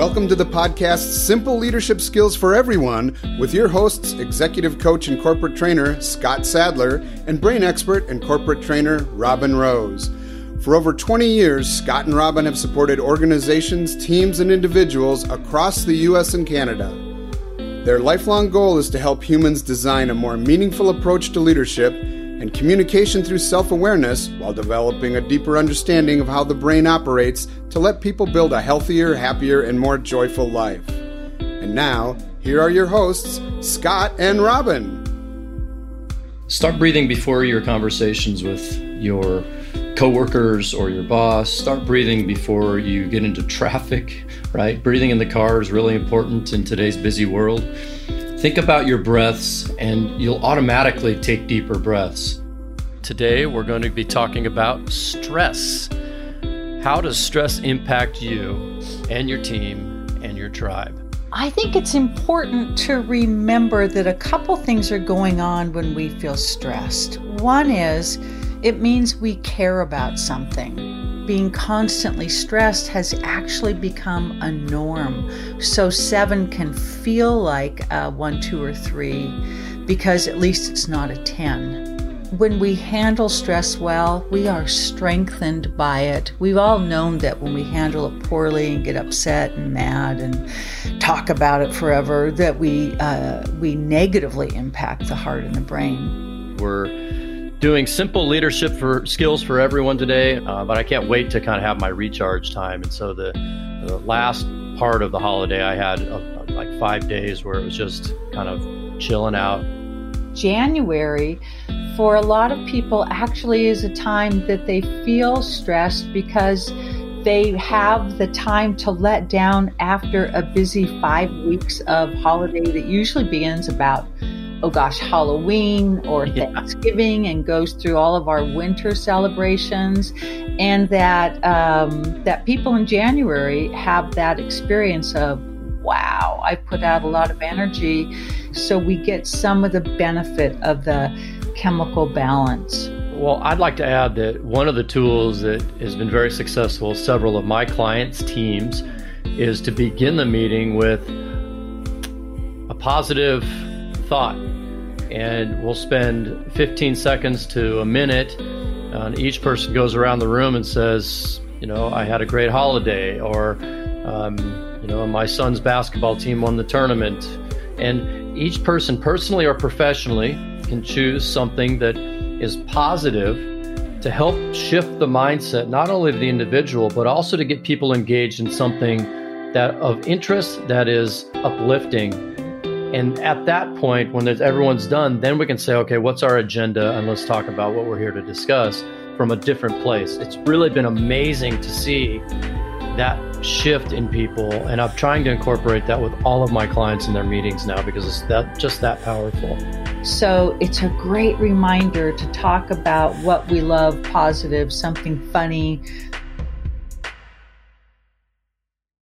Welcome to the podcast Simple Leadership Skills for Everyone with your hosts, executive coach and corporate trainer Scott Sadler and brain expert and corporate trainer Robin Rose. For over 20 years, Scott and Robin have supported organizations, teams, and individuals across the U.S. and Canada. Their lifelong goal is to help humans design a more meaningful approach to leadership and communication through self awareness while developing a deeper understanding of how the brain operates to let people build a healthier, happier, and more joyful life. And now, here are your hosts, Scott and Robin. Start breathing before your conversations with your coworkers or your boss. Start breathing before you get into traffic, right? Breathing in the car is really important in today's busy world. Think about your breaths, and you'll automatically take deeper breaths. Today, we're going to be talking about stress. How does stress impact you and your team and your tribe? I think it's important to remember that a couple things are going on when we feel stressed. One is it means we care about something being constantly stressed has actually become a norm. So seven can feel like a one, two, or three because at least it's not a 10. When we handle stress well, we are strengthened by it. We've all known that when we handle it poorly and get upset and mad and talk about it forever, that we uh, we negatively impact the heart and the brain. We're doing simple leadership for skills for everyone today, uh, but I can't wait to kind of have my recharge time. And so the, the last part of the holiday, I had uh, like five days where it was just kind of chilling out. January, for a lot of people, actually is a time that they feel stressed because they have the time to let down after a busy five weeks of holiday that usually begins about oh gosh, Halloween or yeah. Thanksgiving and goes through all of our winter celebrations. And that, um, that people in January have that experience of, wow, I put out a lot of energy. So we get some of the benefit of the chemical balance. Well, I'd like to add that one of the tools that has been very successful, several of my clients' teams, is to begin the meeting with a positive thought and we'll spend 15 seconds to a minute. And each person goes around the room and says, you know, I had a great holiday, or, um, you know, my son's basketball team won the tournament. And each person, personally or professionally, can choose something that is positive to help shift the mindset, not only of the individual, but also to get people engaged in something that of interest that is uplifting and at that point, when everyone's done, then we can say, okay, what's our agenda? And let's talk about what we're here to discuss from a different place. It's really been amazing to see that shift in people. And I'm trying to incorporate that with all of my clients in their meetings now because it's that just that powerful. So it's a great reminder to talk about what we love positive, something funny,